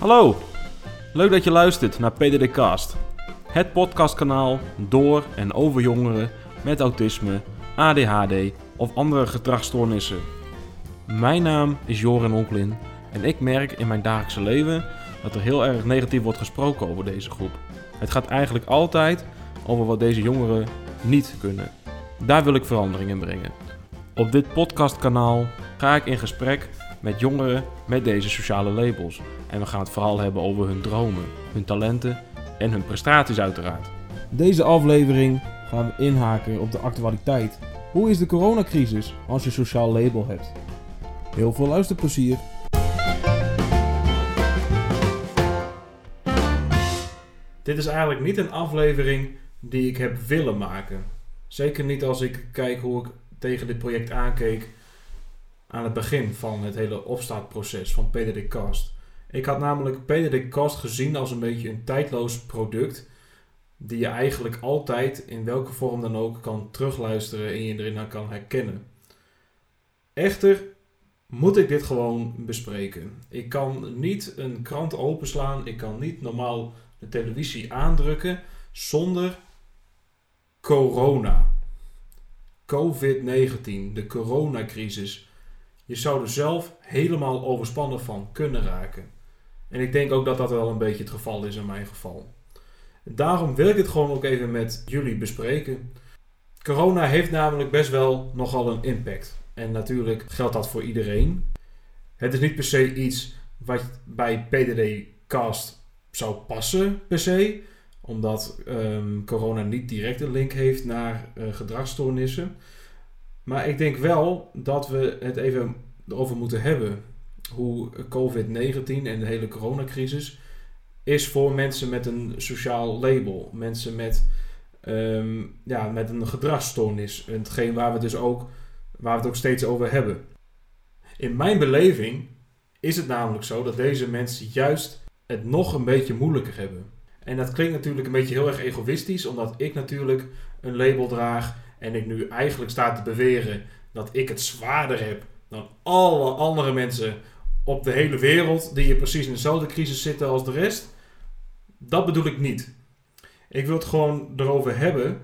Hallo, leuk dat je luistert naar PDD Cast. Het podcastkanaal door en over jongeren met autisme, ADHD of andere gedragsstoornissen. Mijn naam is Joren Onklin en ik merk in mijn dagelijkse leven dat er heel erg negatief wordt gesproken over deze groep. Het gaat eigenlijk altijd over wat deze jongeren niet kunnen. Daar wil ik verandering in brengen. Op dit podcastkanaal ga ik in gesprek met jongeren met deze sociale labels. En we gaan het vooral hebben over hun dromen, hun talenten en hun prestaties uiteraard. Deze aflevering gaan we inhaken op de actualiteit. Hoe is de coronacrisis als je sociaal label hebt? Heel veel luisterplezier. Dit is eigenlijk niet een aflevering die ik heb willen maken. Zeker niet als ik kijk hoe ik tegen dit project aankeek aan het begin van het hele opstartproces van PDD Cast. Ik had namelijk PDD Cast gezien als een beetje een tijdloos product die je eigenlijk altijd in welke vorm dan ook kan terugluisteren en je erin kan herkennen. Echter moet ik dit gewoon bespreken. Ik kan niet een krant openslaan, ik kan niet normaal de televisie aandrukken zonder corona. COVID-19, de coronacrisis. Je zou er zelf helemaal overspannen van kunnen raken. En ik denk ook dat dat wel een beetje het geval is in mijn geval. Daarom wil ik het gewoon ook even met jullie bespreken. Corona heeft namelijk best wel nogal een impact. En natuurlijk geldt dat voor iedereen. Het is niet per se iets wat bij PDD Cast zou passen per se. Omdat um, corona niet direct een link heeft naar uh, gedragsstoornissen. Maar ik denk wel dat we het even erover moeten hebben. Hoe COVID-19 en de hele coronacrisis is voor mensen met een sociaal label. Mensen met, um, ja, met een gedragsstoornis. Hetgeen waar we, dus ook, waar we het ook steeds over hebben. In mijn beleving is het namelijk zo dat deze mensen juist het nog een beetje moeilijker hebben. En dat klinkt natuurlijk een beetje heel erg egoïstisch, omdat ik natuurlijk een label draag en ik nu eigenlijk sta te beweren dat ik het zwaarder heb dan alle andere mensen op de hele wereld die in precies in dezelfde crisis zitten als de rest. Dat bedoel ik niet. Ik wil het gewoon erover hebben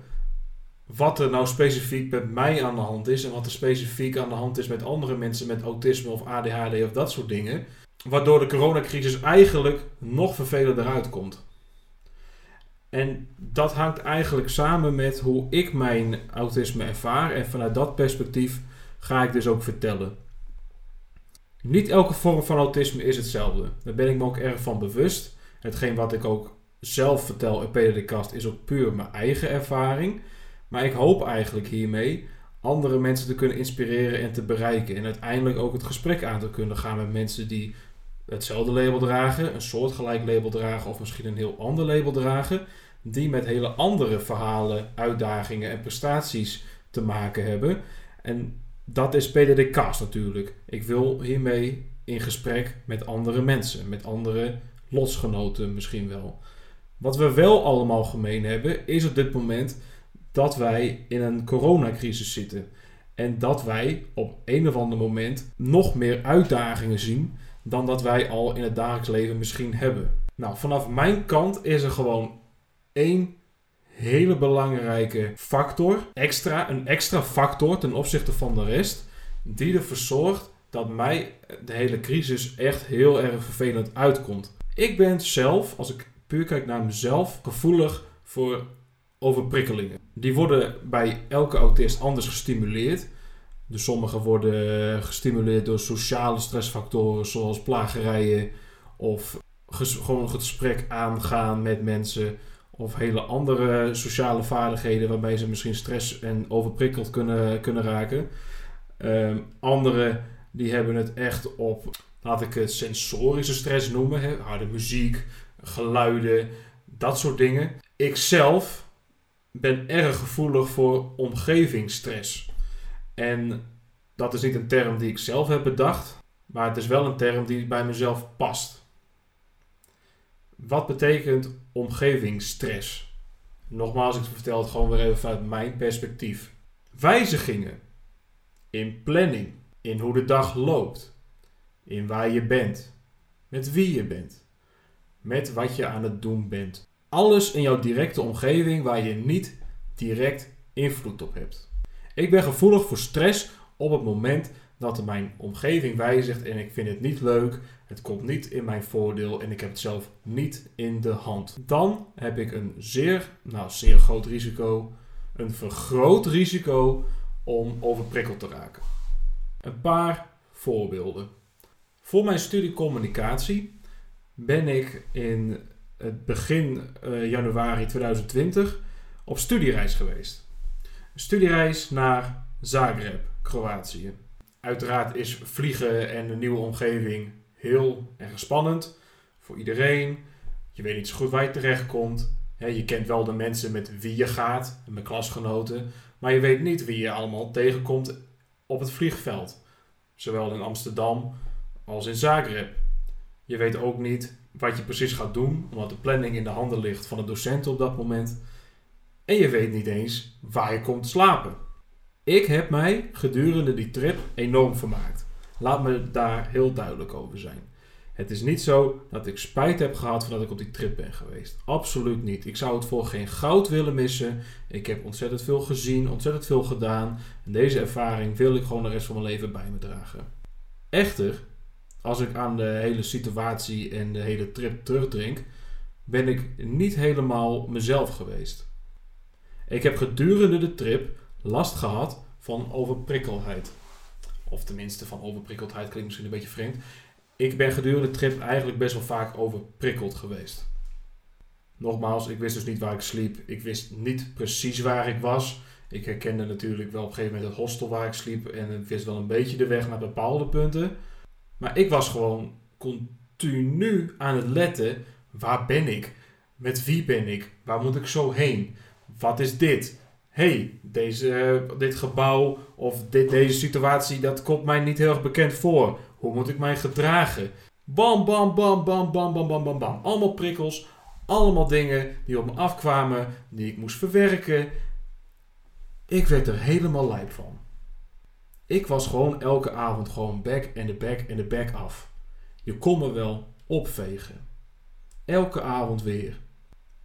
wat er nou specifiek met mij aan de hand is en wat er specifiek aan de hand is met andere mensen met autisme of ADHD of dat soort dingen. Waardoor de coronacrisis eigenlijk nog vervelender uitkomt. En dat hangt eigenlijk samen met hoe ik mijn autisme ervaar. En vanuit dat perspectief ga ik dus ook vertellen. Niet elke vorm van autisme is hetzelfde. Daar ben ik me ook erg van bewust. Hetgeen wat ik ook zelf vertel in Peter de Kast is ook puur mijn eigen ervaring. Maar ik hoop eigenlijk hiermee andere mensen te kunnen inspireren en te bereiken. En uiteindelijk ook het gesprek aan te kunnen gaan met mensen die hetzelfde label dragen, een soortgelijk label dragen of misschien een heel ander label dragen, die met hele andere verhalen, uitdagingen en prestaties te maken hebben. En dat is PDD Cast natuurlijk. Ik wil hiermee in gesprek met andere mensen, met andere lotgenoten misschien wel. Wat we wel allemaal gemeen hebben, is op dit moment dat wij in een coronacrisis zitten. En dat wij op een of ander moment nog meer uitdagingen zien dan dat wij al in het dagelijks leven misschien hebben. Nou, vanaf mijn kant is er gewoon één hele belangrijke factor, extra, een extra factor ten opzichte van de rest, die ervoor zorgt dat mij de hele crisis echt heel erg vervelend uitkomt. Ik ben zelf, als ik puur kijk naar mezelf, gevoelig voor overprikkelingen. Die worden bij elke autist anders gestimuleerd. Dus sommige worden gestimuleerd door sociale stressfactoren zoals plagerijen of gewoon een gesprek aangaan met mensen of hele andere sociale vaardigheden waarbij ze misschien stress en overprikkeld kunnen, kunnen raken. Um, anderen die hebben het echt op, laat ik het sensorische stress noemen, hè? harde muziek, geluiden, dat soort dingen. Ik zelf ben erg gevoelig voor omgevingsstress. En dat is niet een term die ik zelf heb bedacht, maar het is wel een term die bij mezelf past. Wat betekent omgevingsstress? Nogmaals, ik vertel het gewoon weer even vanuit mijn perspectief. Wijzigingen in planning, in hoe de dag loopt, in waar je bent, met wie je bent, met wat je aan het doen bent. Alles in jouw directe omgeving waar je niet direct invloed op hebt. Ik ben gevoelig voor stress op het moment dat mijn omgeving wijzigt en ik vind het niet leuk, het komt niet in mijn voordeel en ik heb het zelf niet in de hand. Dan heb ik een zeer, nou zeer groot risico, een vergroot risico om overprikkeld te raken. Een paar voorbeelden. Voor mijn studie communicatie ben ik in het begin uh, januari 2020 op studiereis geweest. Studiereis naar Zagreb, Kroatië. Uiteraard is vliegen en een nieuwe omgeving heel erg spannend voor iedereen. Je weet niet zo goed waar je terechtkomt. je kent wel de mensen met wie je gaat, mijn klasgenoten. Maar je weet niet wie je allemaal tegenkomt op het vliegveld. Zowel in Amsterdam als in Zagreb. Je weet ook niet wat je precies gaat doen, omdat de planning in de handen ligt van de docent op dat moment. En je weet niet eens waar je komt slapen. Ik heb mij gedurende die trip enorm vermaakt. Laat me daar heel duidelijk over zijn. Het is niet zo dat ik spijt heb gehad van dat ik op die trip ben geweest. Absoluut niet. Ik zou het voor geen goud willen missen. Ik heb ontzettend veel gezien, ontzettend veel gedaan. En deze ervaring wil ik gewoon de rest van mijn leven bij me dragen. Echter, als ik aan de hele situatie en de hele trip terugdrink, ben ik niet helemaal mezelf geweest. Ik heb gedurende de trip last gehad van overprikkelheid. Of tenminste, van overprikkeldheid klinkt misschien een beetje vreemd. Ik ben gedurende de trip eigenlijk best wel vaak overprikkeld geweest. Nogmaals, ik wist dus niet waar ik sliep. Ik wist niet precies waar ik was. Ik herkende natuurlijk wel op een gegeven moment het hostel waar ik sliep. En ik wist wel een beetje de weg naar bepaalde punten. Maar ik was gewoon continu aan het letten. Waar ben ik? Met wie ben ik? Waar moet ik zo heen? Wat is dit? hey, deze, dit gebouw of dit, deze situatie, dat komt mij niet heel erg bekend voor. Hoe moet ik mij gedragen? Bam, bam, bam, bam, bam, bam, bam, bam, bam. Allemaal prikkels, allemaal dingen die op me afkwamen, die ik moest verwerken. Ik werd er helemaal lijp van. Ik was gewoon elke avond gewoon back en de back en de back af. Je kon me wel opvegen. Elke avond weer.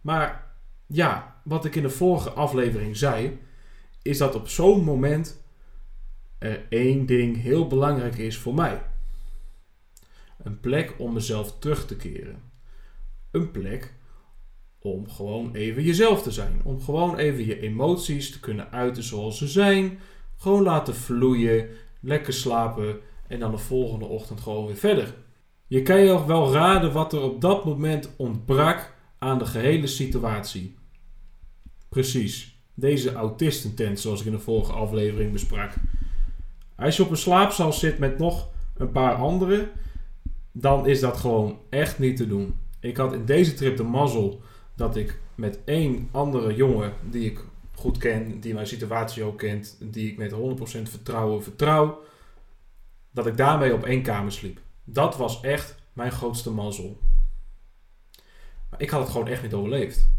Maar ja, wat ik in de vorige aflevering zei, is dat op zo'n moment er één ding heel belangrijk is voor mij. Een plek om mezelf terug te keren. Een plek om gewoon even jezelf te zijn. Om gewoon even je emoties te kunnen uiten zoals ze zijn. Gewoon laten vloeien, lekker slapen en dan de volgende ochtend gewoon weer verder. Je kan je wel raden wat er op dat moment ontbrak aan de gehele situatie. Precies. Deze autistentent, zoals ik in de vorige aflevering besprak. Als je op een slaapzaal zit met nog een paar anderen, dan is dat gewoon echt niet te doen. Ik had in deze trip de mazzel dat ik met één andere jongen die ik goed ken, die mijn situatie ook kent, die ik met 100% vertrouwen vertrouw, dat ik daarmee op één kamer sliep. Dat was echt mijn grootste mazzel. Maar ik had het gewoon echt niet overleefd.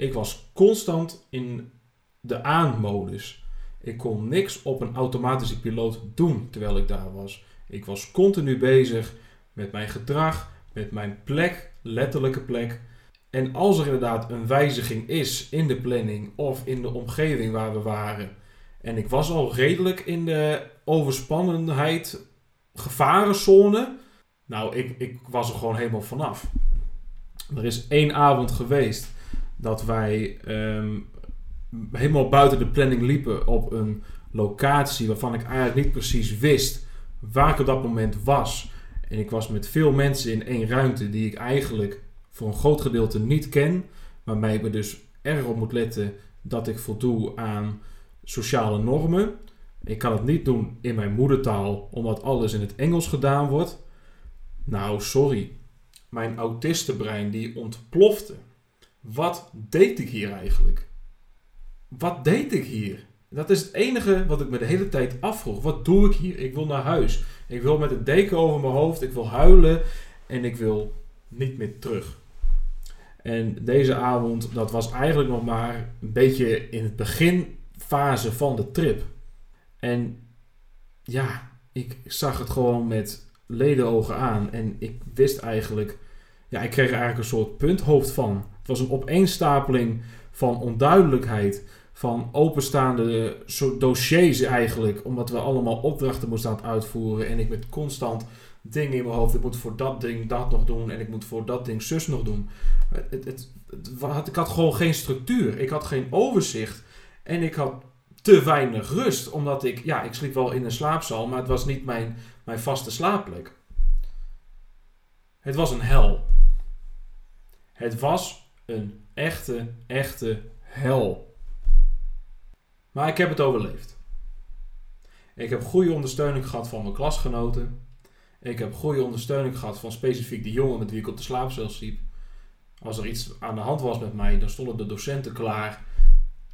Ik was constant in de aanmodus. Ik kon niks op een automatische piloot doen terwijl ik daar was. Ik was continu bezig met mijn gedrag, met mijn plek, letterlijke plek. En als er inderdaad een wijziging is in de planning of in de omgeving waar we waren. En ik was al redelijk in de overspannenheid, gevarenzone. Nou, ik, ik was er gewoon helemaal vanaf. Er is één avond geweest dat wij ehm, helemaal buiten de planning liepen op een locatie waarvan ik eigenlijk niet precies wist waar ik op dat moment was. En ik was met veel mensen in één ruimte die ik eigenlijk voor een groot gedeelte niet ken, waarmee ik me dus erg op moet letten dat ik voldoe aan sociale normen. Ik kan het niet doen in mijn moedertaal, omdat alles in het Engels gedaan wordt. Nou, sorry. Mijn autistenbrein die ontplofte. Wat deed ik hier eigenlijk? Wat deed ik hier? Dat is het enige wat ik me de hele tijd afvroeg. Wat doe ik hier? Ik wil naar huis. Ik wil met een deken over mijn hoofd. Ik wil huilen. En ik wil niet meer terug. En deze avond, dat was eigenlijk nog maar een beetje in het beginfase van de trip. En ja, ik zag het gewoon met ledenogen aan. En ik wist eigenlijk ja, ik kreeg er eigenlijk een soort punthoofd van. Was een opeenstapeling van onduidelijkheid, van openstaande dossiers eigenlijk, omdat we allemaal opdrachten moesten aan het uitvoeren en ik met constant dingen in mijn hoofd, ik moet voor dat ding dat nog doen en ik moet voor dat ding zus nog doen. Het, het, het, ik had gewoon geen structuur, ik had geen overzicht en ik had te weinig rust, omdat ik, ja, ik sliep wel in een slaapzaal, maar het was niet mijn, mijn vaste slaapplek. Het was een hel. Het was een echte, echte hel. Maar ik heb het overleefd. Ik heb goede ondersteuning gehad van mijn klasgenoten. Ik heb goede ondersteuning gehad van specifiek de jongen met wie ik op de slaapcel sliep. Als er iets aan de hand was met mij, dan stonden de docenten klaar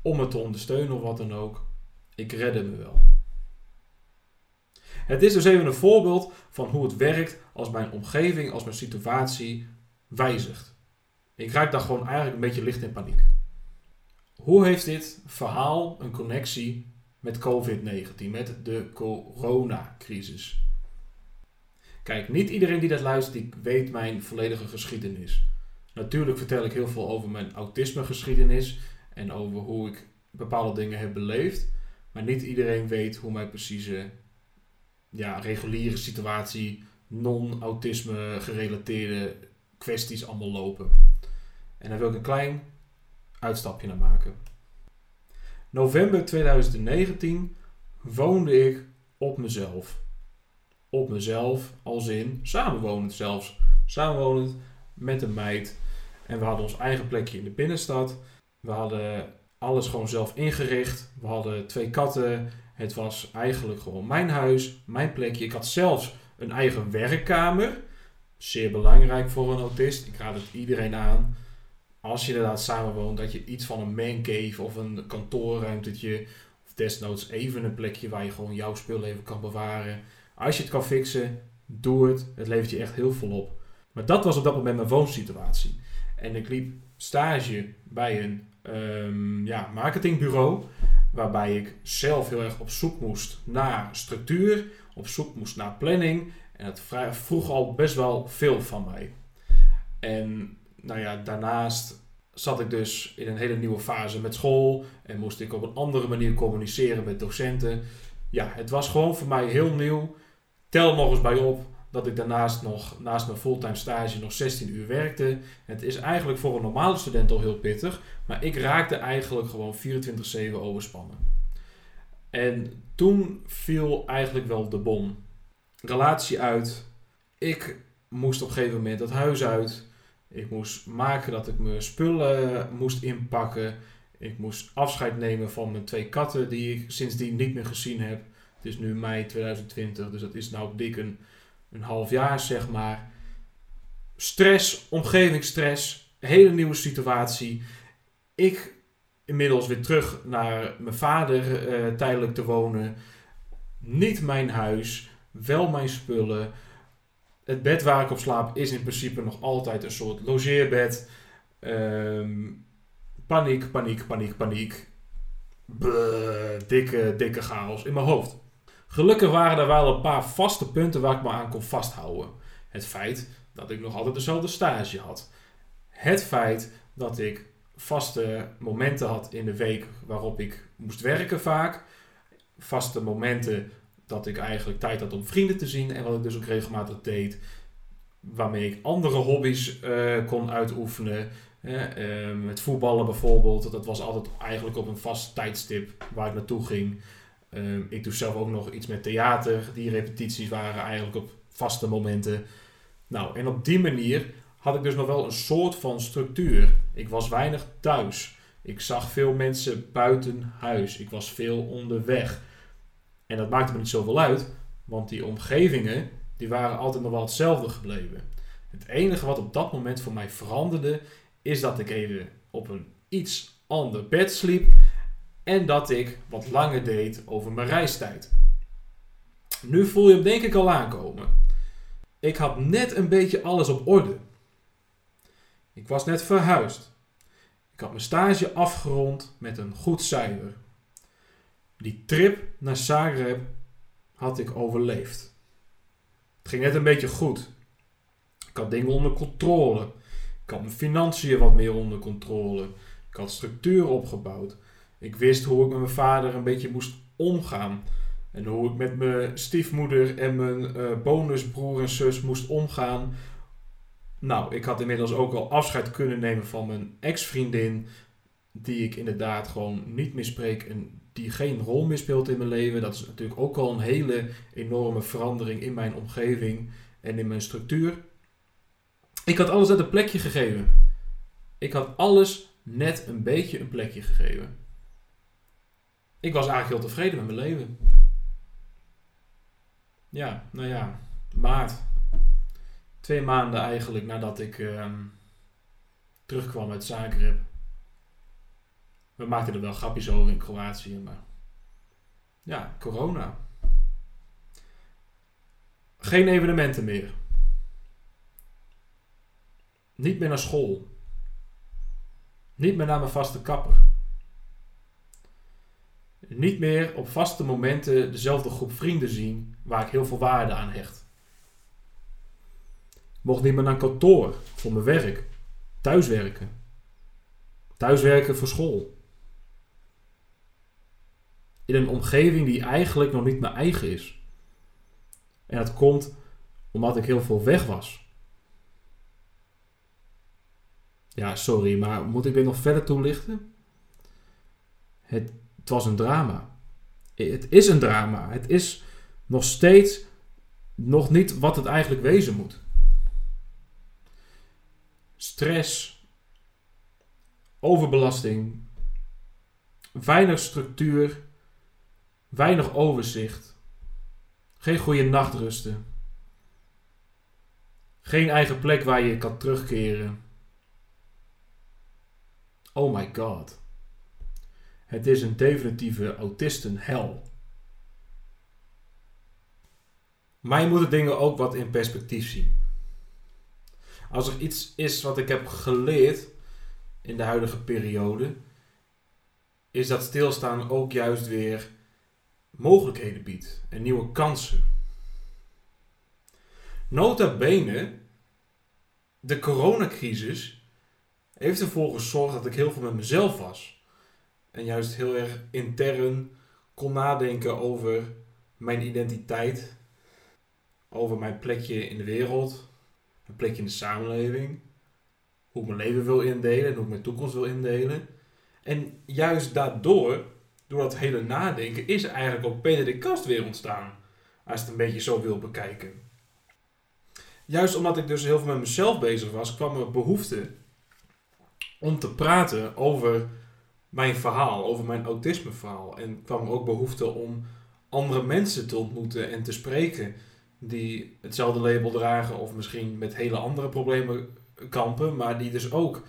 om me te ondersteunen of wat dan ook. Ik redde me wel. Het is dus even een voorbeeld van hoe het werkt als mijn omgeving, als mijn situatie wijzigt. Ik raak daar gewoon eigenlijk een beetje licht in paniek. Hoe heeft dit verhaal een connectie met COVID-19, met de coronacrisis? Kijk, niet iedereen die dat luistert, die weet mijn volledige geschiedenis. Natuurlijk vertel ik heel veel over mijn autismegeschiedenis en over hoe ik bepaalde dingen heb beleefd. Maar niet iedereen weet hoe mijn precieze ja, reguliere situatie, non-autisme gerelateerde kwesties allemaal lopen. En daar wil ik een klein uitstapje naar maken. November 2019 woonde ik op mezelf. Op mezelf, als in samenwonend zelfs. Samenwonend met een meid. En we hadden ons eigen plekje in de binnenstad. We hadden alles gewoon zelf ingericht. We hadden twee katten. Het was eigenlijk gewoon mijn huis, mijn plekje. Ik had zelfs een eigen werkkamer. Zeer belangrijk voor een autist. Ik raad het iedereen aan. Als je inderdaad samenwoont, dat je iets van een man cave of een kantoorruimtetje. Of desnoods even een plekje waar je gewoon jouw spullen even kan bewaren. Als je het kan fixen, doe het. Het levert je echt heel veel op. Maar dat was op dat moment mijn woonsituatie. En ik liep stage bij een um, ja, marketingbureau. Waarbij ik zelf heel erg op zoek moest naar structuur, op zoek moest naar planning. En het vroeg al best wel veel van mij. En nou ja, daarnaast zat ik dus in een hele nieuwe fase met school en moest ik op een andere manier communiceren met docenten. Ja, het was gewoon voor mij heel nieuw. Tel nog eens bij op dat ik daarnaast nog, naast mijn fulltime stage, nog 16 uur werkte. Het is eigenlijk voor een normale student al heel pittig, maar ik raakte eigenlijk gewoon 24-7 overspannen. En toen viel eigenlijk wel de bom. Relatie uit. Ik moest op een gegeven moment het huis uit. Ik moest maken dat ik mijn spullen moest inpakken. Ik moest afscheid nemen van mijn twee katten die ik sindsdien niet meer gezien heb. Het is nu mei 2020, dus dat is nou dik een een half jaar, zeg maar. Stress, omgevingsstress, hele nieuwe situatie. Ik inmiddels weer terug naar mijn vader uh, tijdelijk te wonen. Niet mijn huis, wel mijn spullen. Het bed waar ik op slaap is in principe nog altijd een soort logeerbed. Um, paniek, paniek, paniek, paniek. Buh, dikke, dikke chaos in mijn hoofd. Gelukkig waren er wel een paar vaste punten waar ik me aan kon vasthouden. Het feit dat ik nog altijd dezelfde stage had. Het feit dat ik vaste momenten had in de week waarop ik moest werken vaak. Vaste momenten dat ik eigenlijk tijd had om vrienden te zien en wat ik dus ook regelmatig deed. Waarmee ik andere hobby's uh, kon uitoefenen. Uh, met voetballen bijvoorbeeld. Dat was altijd eigenlijk op een vast tijdstip waar ik naartoe ging. Ehm, ik doe zelf ook nog iets met theater. Die repetities waren eigenlijk op vaste momenten. Nou, en op die manier had ik dus nog wel een soort van structuur. Ik was weinig thuis. Ik zag veel mensen buiten huis. Ik was veel onderweg. En dat maakte me niet zoveel uit, want die omgevingen die waren altijd nog wel hetzelfde gebleven. Het enige wat op dat moment voor mij veranderde, is dat ik even op een iets ander bed sliep en dat ik wat langer deed over mijn reistijd. Nu voel je hem denk ik al aankomen. Ik had net een beetje alles op orde. Ik was net verhuisd. Ik had mijn stage afgerond met een goed cijfer. Die trip naar Zagreb had ik overleefd. Het ging net een beetje goed. Ik had dingen onder controle. Ik had mijn financiën wat meer onder controle. Ik had structuur opgebouwd. Ik wist hoe ik met mijn vader een beetje moest omgaan. En hoe ik met mijn stiefmoeder en mijn uh, bonusbroer en zus moest omgaan. Nou, ik had inmiddels ook al afscheid kunnen nemen van mijn ex-vriendin. Die ik inderdaad gewoon niet meer spreek en die geen rol meer speelt in mijn leven. Dat is natuurlijk ook al een hele enorme verandering in mijn omgeving en in mijn structuur. Ik had alles net een plekje gegeven. Ik had alles net een beetje een plekje gegeven. Ik was eigenlijk heel tevreden met mijn leven. Ja, nou ja, maart. Twee maanden eigenlijk nadat ik uh, terugkwam uit Zagreb. We maakten er wel grapjes over in Kroatië, maar ja, corona. Geen evenementen meer. Niet meer naar school. Niet meer naar mijn vaste kapper. Niet meer op vaste momenten dezelfde groep vrienden zien waar ik heel veel waarde aan hecht. Mocht niet meer naar kantoor voor mijn werk. Thuiswerken. Thuiswerken voor school. In een omgeving die eigenlijk nog niet mijn eigen is. En dat komt omdat ik heel veel weg was. Ja, sorry, maar moet ik dit nog verder toelichten? Het, het was een drama. Het is een drama. Het is nog steeds nog niet wat het eigenlijk wezen moet. Stress, overbelasting, weinig structuur, weinig overzicht, geen goede nachtrusten, geen eigen plek waar je kan terugkeren Oh my god. Het is een definitieve autistenhel. Maar je moet de dingen ook wat in perspectief zien. Als er iets is wat ik heb geleerd in de huidige periode, is dat stilstaan ook juist weer mogelijkheden biedt en nieuwe kansen. Nota bene, de coronacrisis heeft ervoor gezorgd dat ik heel veel met mezelf was. En juist heel erg intern kon nadenken over mijn identiteit, over mijn plekje in de wereld, mijn plekje in de samenleving, hoe ik mijn leven wil indelen en hoe ik mijn toekomst wil indelen. En juist daardoor, door dat hele nadenken, is eigenlijk ook Peter de Kast weer ontstaan. Als je het een beetje zo wil bekijken. Juist omdat ik dus heel veel met mezelf bezig was, kwam er behoefte om te praten over mijn verhaal, over mijn autismeverhaal. En kwam ook behoefte om andere mensen te ontmoeten en te spreken die hetzelfde label dragen of misschien met hele andere problemen kampen, maar die dus ook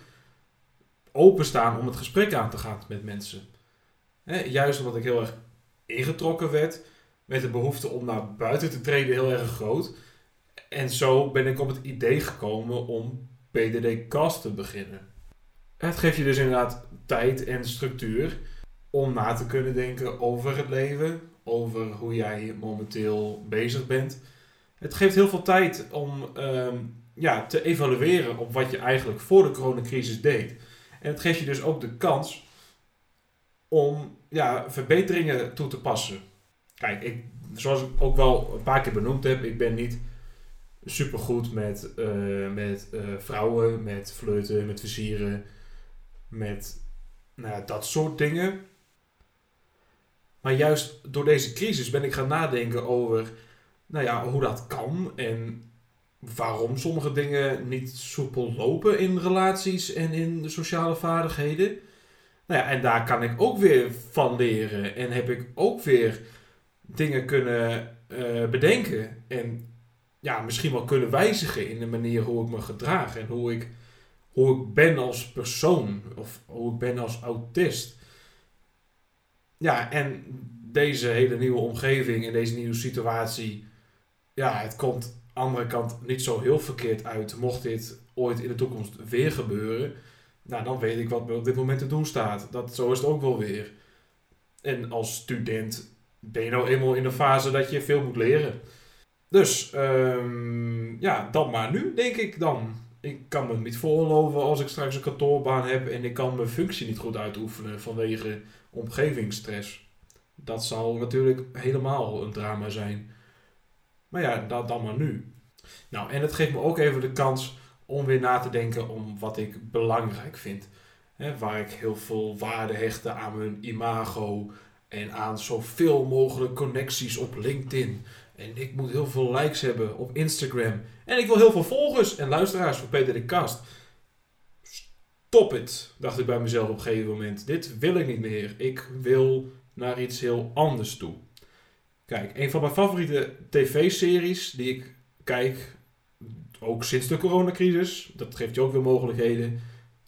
openstaan om het gesprek aan te gaan met mensen. Juist omdat ik heel erg ingetrokken werd, met de behoefte om naar buiten te treden heel erg groot. En zo ben ik op het idee gekomen om PDD Cast te beginnen. Het geeft je dus inderdaad tijd en structuur om na te kunnen denken over het leven, over hoe jij momenteel bezig bent. Het geeft heel veel tijd om ehm, ja, te evalueren op wat je eigenlijk voor de coronacrisis deed. En het geeft je dus ook de kans om ja, verbeteringen toe te passen. Kijk, ik, zoals ik ook wel een paar keer benoemd heb, ik ben niet supergoed met, uh, met uh, vrouwen, met flirten, met versieren met nou dat soort dingen. Maar juist door deze crisis ben ik gaan nadenken over nou ja, hoe dat kan en waarom sommige dingen niet soepel lopen in relaties en in sociale vaardigheden. Nou ja, en daar kan ik ook weer van leren en heb ik ook weer dingen kunnen uh, bedenken en ja, misschien wel kunnen wijzigen in de manier hoe ik me gedraag en hoe ik hoe ik ben als persoon of hoe ik ben als autist. Ja, en deze hele nieuwe omgeving en deze nieuwe situatie, ja, het komt de andere kant niet zo heel verkeerd uit. Mocht dit ooit in de toekomst weer gebeuren, nou, dan weet ik wat me op dit moment te doen staat. Dat, zo is het ook wel weer. En als student ben je nou eenmaal in de fase dat je veel moet leren. Dus, ehm, ja, dan maar nu, denk ik dan. Ik kan me niet voorloven als ik straks een kantoorbaan heb en ik kan mijn functie niet goed uitoefenen vanwege omgevingsstress. Dat zal natuurlijk helemaal een drama zijn. Maar ja, dat dan maar nu. Nou, en het geeft me ook even de kans om weer na te denken om wat ik belangrijk vind. waar ik heel veel waarde hechte aan mijn imago en aan zoveel mogelijk connecties op LinkedIn. En ik moet heel veel likes hebben op Instagram. En ik wil heel veel volgers en luisteraars voor Peter de Kast. Stop het, dacht ik bij mezelf op een gegeven moment. Dit wil ik niet meer. Ik wil naar iets heel anders toe. Kijk, een van mijn favoriete tv-series die ik kijk, ook sinds de coronacrisis, dat geeft je ook weer mogelijkheden.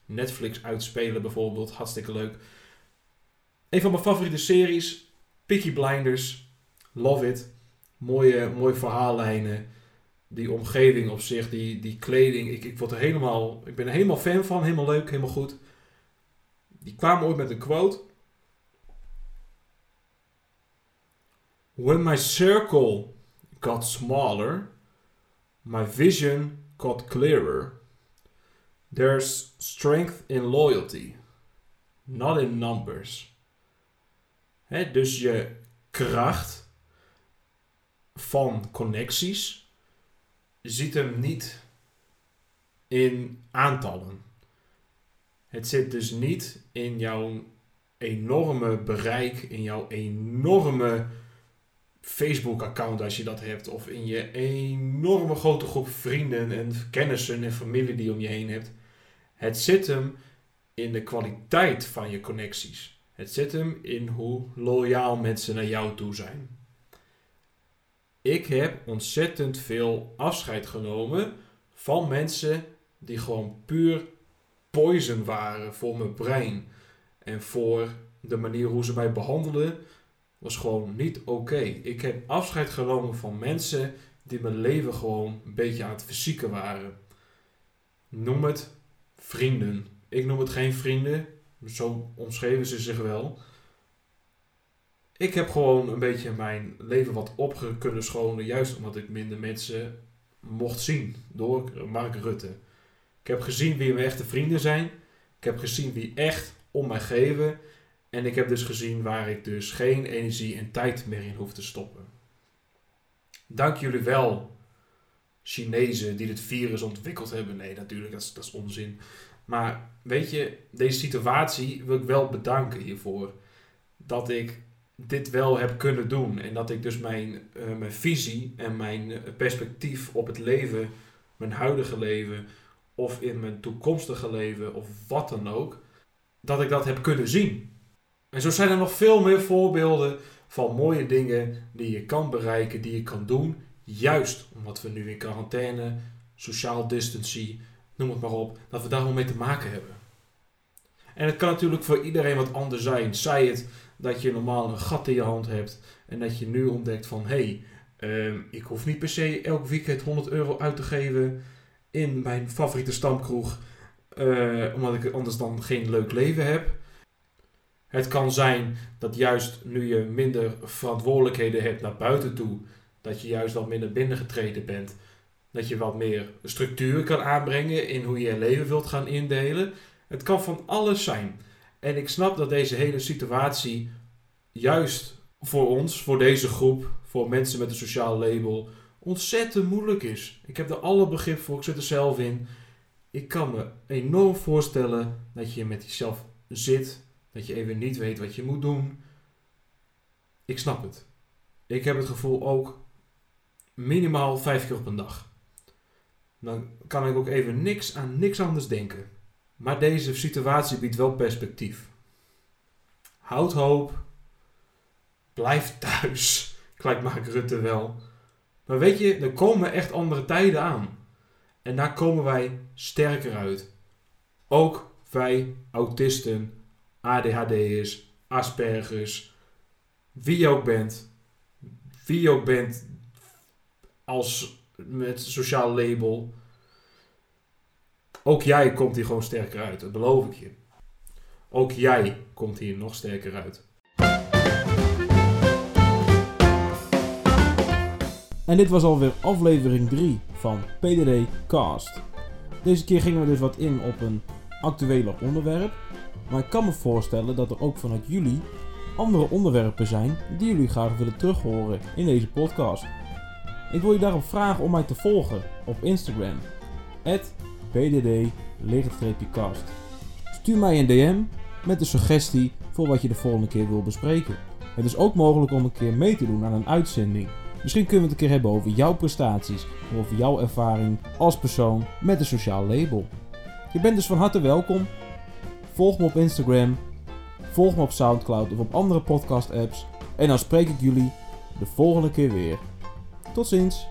Netflix uitspelen bijvoorbeeld, hartstikke leuk. Een van mijn favoriete series, Peaky Blinders, love it. Mooie, mooie verhaallijnen. Die omgeving op zich, die, die kleding. Ik, ik, word er helemaal, ik ben er helemaal fan van, helemaal leuk, helemaal goed. Die kwamen ooit met een quote. When my circle got smaller, my vision got clearer. There's strength in loyalty, not in numbers. dus je kracht van connecties ziet hem niet in aantallen. Het zit dus niet in jouw enorme bereik, in jouw enorme Facebook-account als je dat hebt, of in je enorme grote groep vrienden en kennissen en familie die om je heen hebt. Het zit hem in de kwaliteit van je connecties. Het zit hem in hoe loyaal mensen naar jou toe zijn. Ik heb ontzettend veel afscheid genomen van mensen die gewoon puur poison waren voor mijn brein en voor de manier hoe ze mij behandelen was gewoon niet oké. Ik heb afscheid genomen van mensen die mijn leven gewoon een beetje aan het fysieke waren. Noem het vrienden. Ik noem het geen vrienden. Zo omschreven ze zich wel. Ik heb gewoon een beetje mijn leven wat op kunnen schonen. Juist omdat ik minder mensen mocht zien. Door Mark Rutte. Ik heb gezien wie mijn echte vrienden zijn. Ik heb gezien wie echt om mij geven. En ik heb dus gezien waar ik dus geen energie en tijd meer in hoef te stoppen. Dank jullie wel, Chinezen die dit virus ontwikkeld hebben. Nee, natuurlijk, dat is, dat is onzin. Maar weet je, deze situatie wil ik wel bedanken hiervoor. Dat ik dit wel heb kunnen doen. En dat ik dus mijn, uh, mijn visie en mijn eh, perspectief op het leven, mijn huidige leven, of in mijn toekomstige leven, of wat dan ook, dat ik dat heb kunnen zien. En zo zijn er nog veel meer voorbeelden van mooie dingen die je kan bereiken, die je kan doen. Juist omdat we nu in quarantaine, sociaal distancie, noem het maar op, dat we daar wel mee te maken hebben. En het kan natuurlijk voor iedereen wat anders zijn. Zij het dat je normaal een gat in je hand hebt en dat je nu ontdekt van hé, hey, ehm, ik hoef niet per se elk weekend 100 euro uit te geven in mijn favoriete stamkroeg, uh, omdat ik anders dan geen leuk leven heb. Het kan zijn dat juist nu je minder verantwoordelijkheden hebt naar buiten toe, dat je juist wat minder binnengetreden bent. Dat je wat meer structuur kan aanbrengen in hoe je je leven wilt gaan indelen. Het kan van alles zijn. En ik snap dat deze hele situatie juist voor ons, voor deze groep, voor mensen met een sociaal label, ontzettend moeilijk is. Ik heb er alle begrip voor, ik zit er zelf in. Ik kan me enorm voorstellen dat je met jezelf zit dat je even niet weet wat je moet doen. Ik snap het. Ik heb het gevoel ook minimaal vijf keer op een dag. Dan kan ik ook even niks aan niks anders denken. Maar deze situatie biedt wel perspectief. Houd hoop. Blijf thuis. Gelijk maak Rutte wel. Maar weet je, er komen echt andere tijden aan. En daar komen wij sterker uit. Ook wij autisten ADHD'ers, Aspergers, wie je ook bent, wie je ook bent als met sociaal label. Ook jij komt hier gewoon sterker uit, dat beloof ik je. Ook jij komt hier nog sterker uit. En dit was alweer aflevering 3 van PDD Cast. Deze keer gingen we dus wat in op een actueler onderwerp. Maar ik kan me voorstellen dat er ook vanuit jullie andere onderwerpen zijn die jullie graag willen terughoren in deze podcast. Ik wil je daarop vragen om mij te volgen op Instagram. PDD-cast. Stuur mij een DM met een suggestie voor wat je de volgende keer wil bespreken. Het is ook mogelijk om een keer mee te doen aan een uitzending. Misschien kunnen we het een keer hebben over jouw prestaties of over jouw ervaring als persoon met een sociaal label. Je bent dus van harte welkom. Volg me op Instagram, volg me op Soundcloud of op andere podcast apps. En dan spreek ik jullie de volgende keer weer. Tot ziens!